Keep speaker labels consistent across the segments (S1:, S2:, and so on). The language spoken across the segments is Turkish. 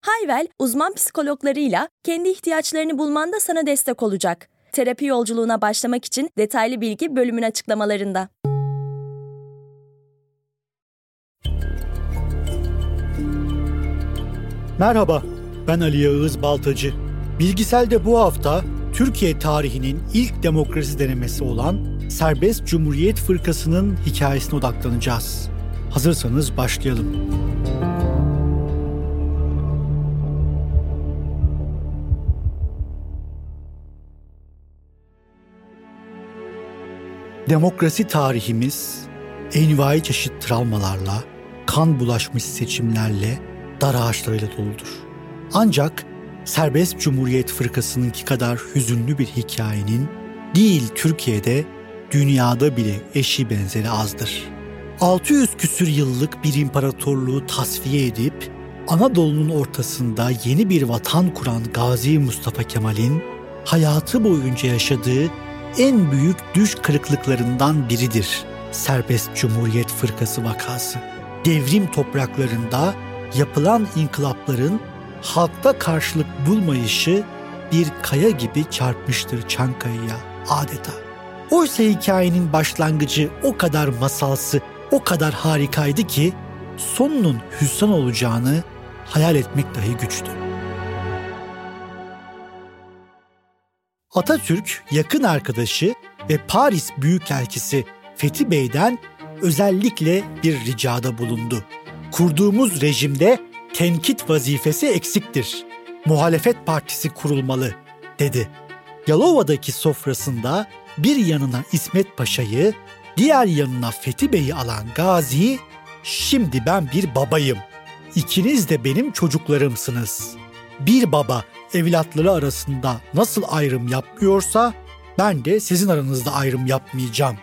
S1: Hayvel, uzman psikologlarıyla kendi ihtiyaçlarını bulmanda sana destek olacak. Terapi yolculuğuna başlamak için detaylı bilgi bölümün açıklamalarında.
S2: Merhaba, ben Ali Yağız Baltacı. Bilgisel'de bu hafta Türkiye tarihinin ilk demokrasi denemesi olan Serbest Cumhuriyet Fırkası'nın hikayesine odaklanacağız. Hazırsanız başlayalım. Demokrasi tarihimiz envai çeşit travmalarla, kan bulaşmış seçimlerle, dar ağaçlarıyla doludur. Ancak Serbest Cumhuriyet Fırkası'nınki kadar hüzünlü bir hikayenin değil Türkiye'de, dünyada bile eşi benzeri azdır. 600 küsür yıllık bir imparatorluğu tasfiye edip Anadolu'nun ortasında yeni bir vatan kuran Gazi Mustafa Kemal'in hayatı boyunca yaşadığı en büyük düş kırıklıklarından biridir Serbest Cumhuriyet Fırkası vakası. Devrim topraklarında yapılan inkılapların halkta karşılık bulmayışı bir kaya gibi çarpmıştır Çankaya'ya adeta. Oysa hikayenin başlangıcı o kadar masalsı, o kadar harikaydı ki sonunun hüsran olacağını hayal etmek dahi güçtü. Atatürk yakın arkadaşı ve Paris Büyükelçisi Fethi Bey'den özellikle bir ricada bulundu. Kurduğumuz rejimde tenkit vazifesi eksiktir. Muhalefet partisi kurulmalı dedi. Yalova'daki sofrasında bir yanına İsmet Paşa'yı, diğer yanına Fethi Bey'i alan Gazi, şimdi ben bir babayım. İkiniz de benim çocuklarımsınız. Bir baba evlatları arasında nasıl ayrım yapmıyorsa ben de sizin aranızda ayrım yapmayacağım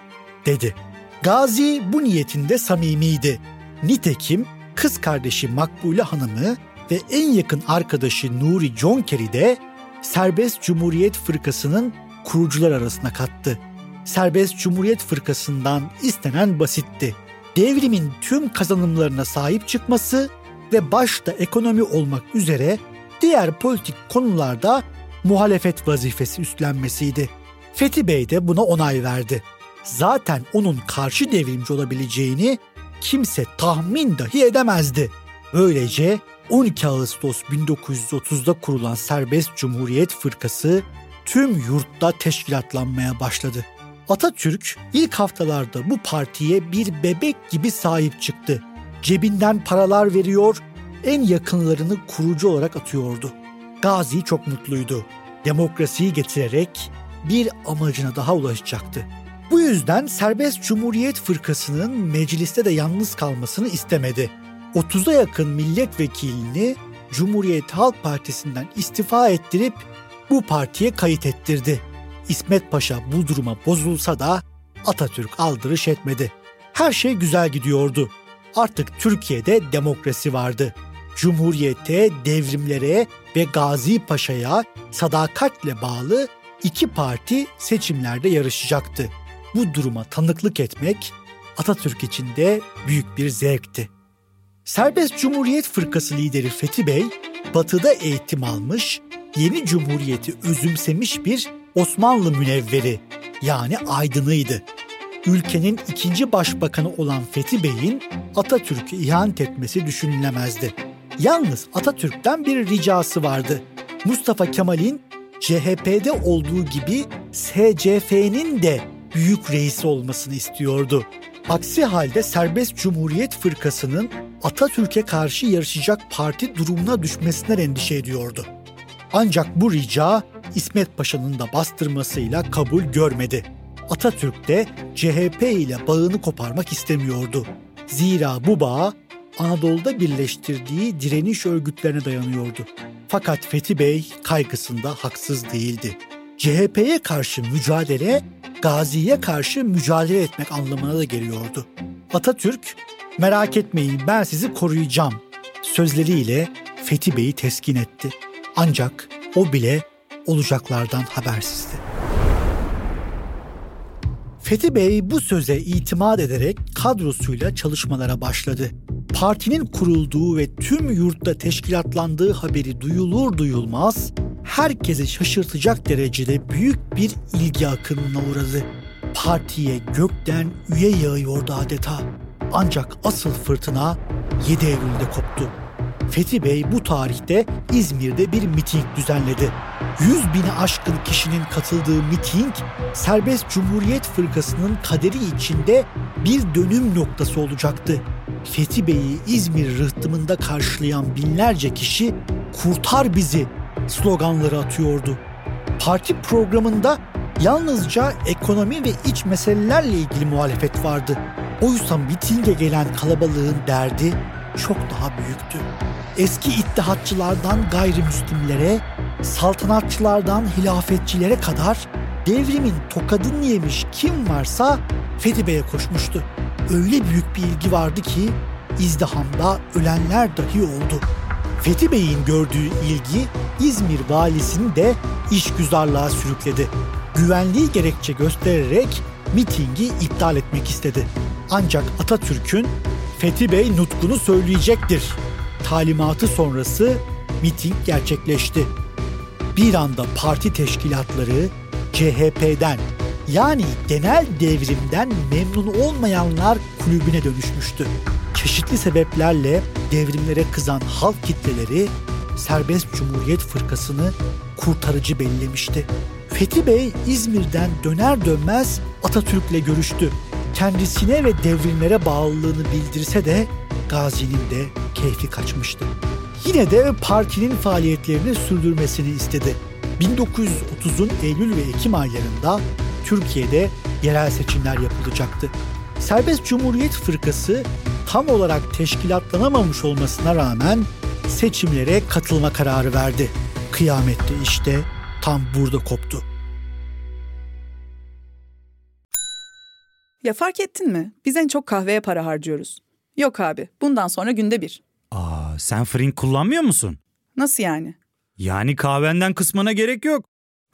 S2: dedi. Gazi bu niyetinde samimiydi. Nitekim kız kardeşi Makbule Hanım'ı ve en yakın arkadaşı Nuri Jonkeri de Serbest Cumhuriyet Fırkası'nın kurucular arasına kattı. Serbest Cumhuriyet Fırkası'ndan istenen basitti. Devrimin tüm kazanımlarına sahip çıkması ve başta ekonomi olmak üzere diğer politik konularda muhalefet vazifesi üstlenmesiydi. Fethi Bey de buna onay verdi. Zaten onun karşı devrimci olabileceğini kimse tahmin dahi edemezdi. Böylece 12 Ağustos 1930'da kurulan Serbest Cumhuriyet Fırkası tüm yurtta teşkilatlanmaya başladı. Atatürk ilk haftalarda bu partiye bir bebek gibi sahip çıktı. Cebinden paralar veriyor, en yakınlarını kurucu olarak atıyordu. Gazi çok mutluydu. Demokrasiyi getirerek bir amacına daha ulaşacaktı. Bu yüzden Serbest Cumhuriyet Fırkası'nın mecliste de yalnız kalmasını istemedi. 30'a yakın milletvekilini Cumhuriyet Halk Partisi'nden istifa ettirip bu partiye kayıt ettirdi. İsmet Paşa bu duruma bozulsa da Atatürk aldırış etmedi. Her şey güzel gidiyordu. Artık Türkiye'de demokrasi vardı. Cumhuriyete, devrimlere ve Gazi Paşa'ya sadakatle bağlı iki parti seçimlerde yarışacaktı. Bu duruma tanıklık etmek Atatürk için de büyük bir zevkti. Serbest Cumhuriyet Fırkası lideri Fethi Bey, batıda eğitim almış, yeni cumhuriyeti özümsemiş bir Osmanlı münevveri yani aydınıydı. Ülkenin ikinci başbakanı olan Fethi Bey'in Atatürk'ü ihanet etmesi düşünülemezdi. Yalnız Atatürk'ten bir ricası vardı. Mustafa Kemal'in CHP'de olduğu gibi SCF'nin de büyük reisi olmasını istiyordu. Aksi halde Serbest Cumhuriyet Fırkası'nın Atatürk'e karşı yarışacak parti durumuna düşmesinden endişe ediyordu. Ancak bu rica İsmet Paşa'nın da bastırmasıyla kabul görmedi. Atatürk de CHP ile bağını koparmak istemiyordu. Zira bu bağ Anadolu'da birleştirdiği direniş örgütlerine dayanıyordu. Fakat Fethi Bey kaygısında haksız değildi. CHP'ye karşı mücadele, Gazi'ye karşı mücadele etmek anlamına da geliyordu. Atatürk, merak etmeyin ben sizi koruyacağım sözleriyle Fethi Bey'i teskin etti. Ancak o bile olacaklardan habersizdi. Fethi Bey bu söze itimat ederek kadrosuyla çalışmalara başladı. Partinin kurulduğu ve tüm yurtta teşkilatlandığı haberi duyulur duyulmaz herkesi şaşırtacak derecede büyük bir ilgi akınına uğradı. Partiye gökten üye yağıyordu adeta. Ancak asıl fırtına 7 Eylül'de koptu. Fethi Bey bu tarihte İzmir'de bir miting düzenledi. 100 bini aşkın kişinin katıldığı miting, Serbest Cumhuriyet Fırkası'nın kaderi içinde bir dönüm noktası olacaktı. Fethi Bey'i İzmir rıhtımında karşılayan binlerce kişi kurtar bizi sloganları atıyordu. Parti programında yalnızca ekonomi ve iç meselelerle ilgili muhalefet vardı. Oysa mitinge gelen kalabalığın derdi çok daha büyüktü. Eski ittihatçılardan gayrimüslimlere, saltanatçılardan hilafetçilere kadar devrimin tokadını yemiş kim varsa Fethi Bey'e koşmuştu. Öyle büyük bir ilgi vardı ki izdihamda ölenler dahi oldu. Fethi Bey'in gördüğü ilgi İzmir valisini de işgüzarlığa sürükledi. Güvenliği gerekçe göstererek mitingi iptal etmek istedi. Ancak Atatürk'ün Fethi Bey nutkunu söyleyecektir. Talimatı sonrası miting gerçekleşti. Bir anda parti teşkilatları CHP'den yani genel devrimden memnun olmayanlar kulübüne dönüşmüştü. Çeşitli sebeplerle devrimlere kızan halk kitleleri Serbest Cumhuriyet Fırkası'nı kurtarıcı bellemişti. Fethi Bey İzmir'den döner dönmez Atatürk'le görüştü kendisine ve devrimlere bağlılığını bildirse de Gazi'nin de keyfi kaçmıştı. Yine de partinin faaliyetlerini sürdürmesini istedi. 1930'un Eylül ve Ekim aylarında Türkiye'de yerel seçimler yapılacaktı. Serbest Cumhuriyet Fırkası tam olarak teşkilatlanamamış olmasına rağmen seçimlere katılma kararı verdi. Kıyamette işte tam burada koptu.
S3: Ya fark ettin mi? Biz en çok kahveye para harcıyoruz. Yok abi, bundan sonra günde bir.
S4: Aa, sen Frink kullanmıyor musun?
S3: Nasıl yani?
S4: Yani kahvenden kısmına gerek yok.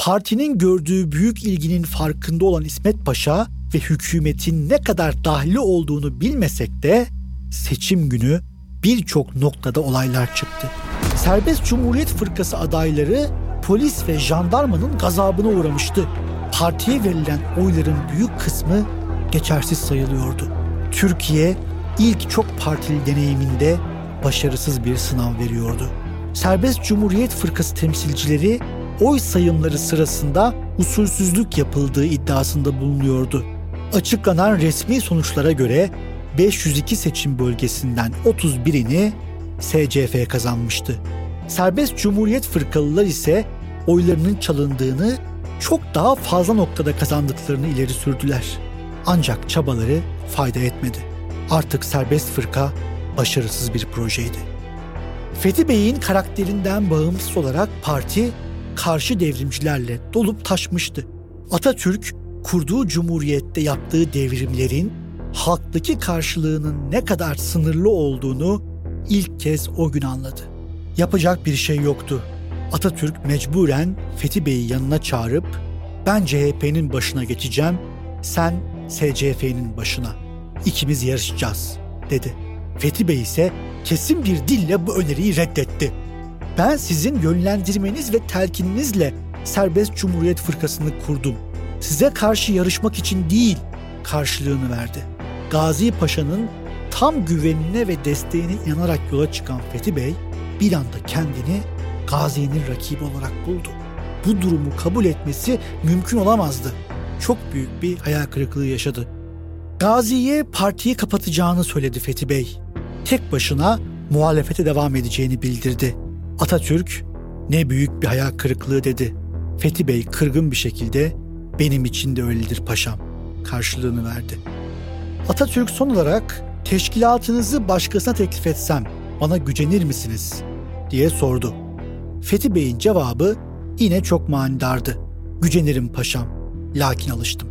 S2: Partinin gördüğü büyük ilginin farkında olan İsmet Paşa ve hükümetin ne kadar dahli olduğunu bilmesek de seçim günü birçok noktada olaylar çıktı. Serbest Cumhuriyet Fırkası adayları polis ve jandarmanın gazabına uğramıştı. Partiye verilen oyların büyük kısmı geçersiz sayılıyordu. Türkiye ilk çok partili deneyiminde başarısız bir sınav veriyordu. Serbest Cumhuriyet Fırkası temsilcileri oy sayımları sırasında usulsüzlük yapıldığı iddiasında bulunuyordu. Açıklanan resmi sonuçlara göre 502 seçim bölgesinden 31'ini SCF kazanmıştı. Serbest Cumhuriyet Fırkalılar ise oylarının çalındığını çok daha fazla noktada kazandıklarını ileri sürdüler. Ancak çabaları fayda etmedi. Artık serbest fırka başarısız bir projeydi. Fethi Bey'in karakterinden bağımsız olarak parti karşı devrimcilerle dolup taşmıştı. Atatürk kurduğu cumhuriyette yaptığı devrimlerin halktaki karşılığının ne kadar sınırlı olduğunu ilk kez o gün anladı. Yapacak bir şey yoktu. Atatürk mecburen Fethi Bey'i yanına çağırıp ben CHP'nin başına geçeceğim, sen SCF'nin başına. İkimiz yarışacağız dedi. Fethi Bey ise kesin bir dille bu öneriyi reddetti. Ben sizin yönlendirmeniz ve telkininizle Serbest Cumhuriyet Fırkası'nı kurdum. Size karşı yarışmak için değil, karşılığını verdi. Gazi Paşa'nın tam güvenine ve desteğine inanarak yola çıkan Fethi Bey bir anda kendini Gazi'nin rakibi olarak buldu. Bu durumu kabul etmesi mümkün olamazdı. Çok büyük bir hayal kırıklığı yaşadı. Gazi'ye partiyi kapatacağını söyledi Fethi Bey. Tek başına muhalefete devam edeceğini bildirdi. Atatürk ne büyük bir hayal kırıklığı dedi. Fethi Bey kırgın bir şekilde benim için de öyledir paşam karşılığını verdi. Atatürk son olarak teşkilatınızı başkasına teklif etsem bana gücenir misiniz diye sordu. Fethi Bey'in cevabı yine çok manidardı. Gücenirim paşam, lakin alıştım.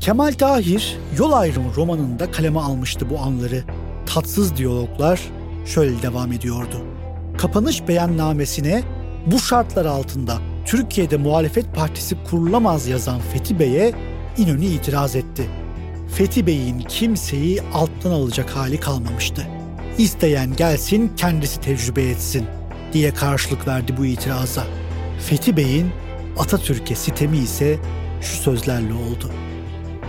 S2: Kemal Tahir Yol Ayrımı romanında kaleme almıştı bu anları. Tatsız diyaloglar şöyle devam ediyordu. Kapanış beyannamesine bu şartlar altında Türkiye'de muhalefet partisi kurulamaz yazan Fethi Bey'e İnönü itiraz etti. Fethi Bey'in kimseyi alttan alacak hali kalmamıştı. İsteyen gelsin kendisi tecrübe etsin diye karşılık verdi bu itiraza. Fethi Bey'in Atatürk'e sitemi ise şu sözlerle oldu.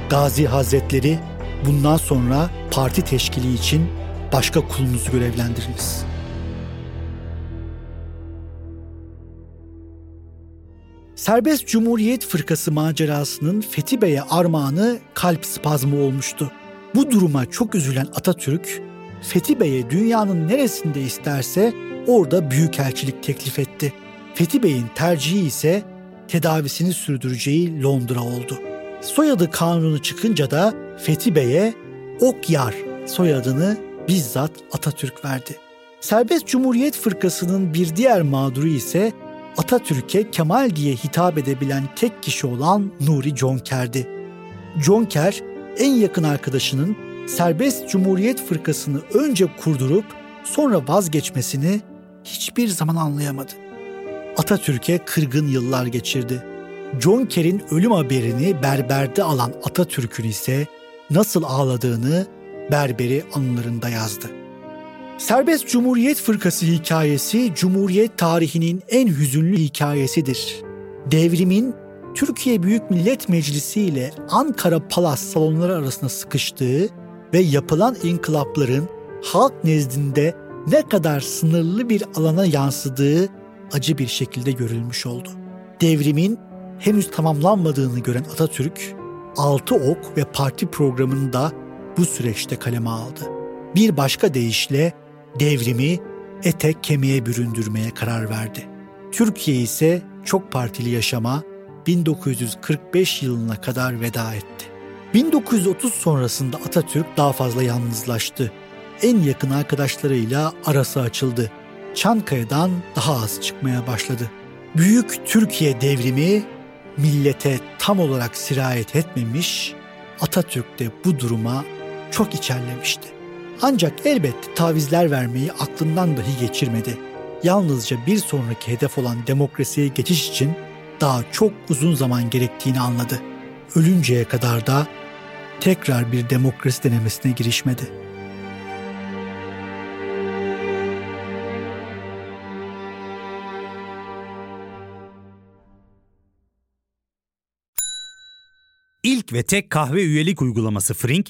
S2: Gazi Hazretleri bundan sonra parti teşkili için başka kulunuzu görevlendiriniz. Serbest Cumhuriyet Fırkası macerasının Fethi Bey'e armağanı kalp spazmı olmuştu. Bu duruma çok üzülen Atatürk, Fethi Bey'e dünyanın neresinde isterse orada büyükelçilik teklif etti. Fethi Bey'in tercihi ise tedavisini sürdüreceği Londra oldu. Soyadı kanunu çıkınca da Fethi Bey'e Okyar soyadını bizzat Atatürk verdi. Serbest Cumhuriyet Fırkası'nın bir diğer mağduru ise Atatürk'e Kemal diye hitap edebilen tek kişi olan Nuri Conker'di. Conker, en yakın arkadaşının Serbest Cumhuriyet Fırkası'nı önce kurdurup sonra vazgeçmesini hiçbir zaman anlayamadı. Atatürk'e kırgın yıllar geçirdi. Conker'in ölüm haberini berberde alan Atatürk'ün ise nasıl ağladığını berberi anılarında yazdı. Serbest Cumhuriyet Fırkası hikayesi Cumhuriyet tarihinin en hüzünlü hikayesidir. Devrimin Türkiye Büyük Millet Meclisi ile Ankara Palas salonları arasında sıkıştığı ve yapılan inkılapların halk nezdinde ne kadar sınırlı bir alana yansıdığı acı bir şekilde görülmüş oldu. Devrimin henüz tamamlanmadığını gören Atatürk, Altı Ok ve parti programını da bu süreçte kaleme aldı. Bir başka deyişle devrimi etek kemiğe büründürmeye karar verdi. Türkiye ise çok partili yaşama 1945 yılına kadar veda etti. 1930 sonrasında Atatürk daha fazla yalnızlaştı. En yakın arkadaşlarıyla arası açıldı. Çankaya'dan daha az çıkmaya başladı. Büyük Türkiye devrimi millete tam olarak sirayet etmemiş, Atatürk de bu duruma çok içerlemişti. Ancak elbette tavizler vermeyi aklından dahi geçirmedi. Yalnızca bir sonraki hedef olan demokrasiye geçiş için daha çok uzun zaman gerektiğini anladı. Ölünceye kadar da tekrar bir demokrasi denemesine girişmedi.
S4: İlk ve tek kahve üyelik uygulaması Frink,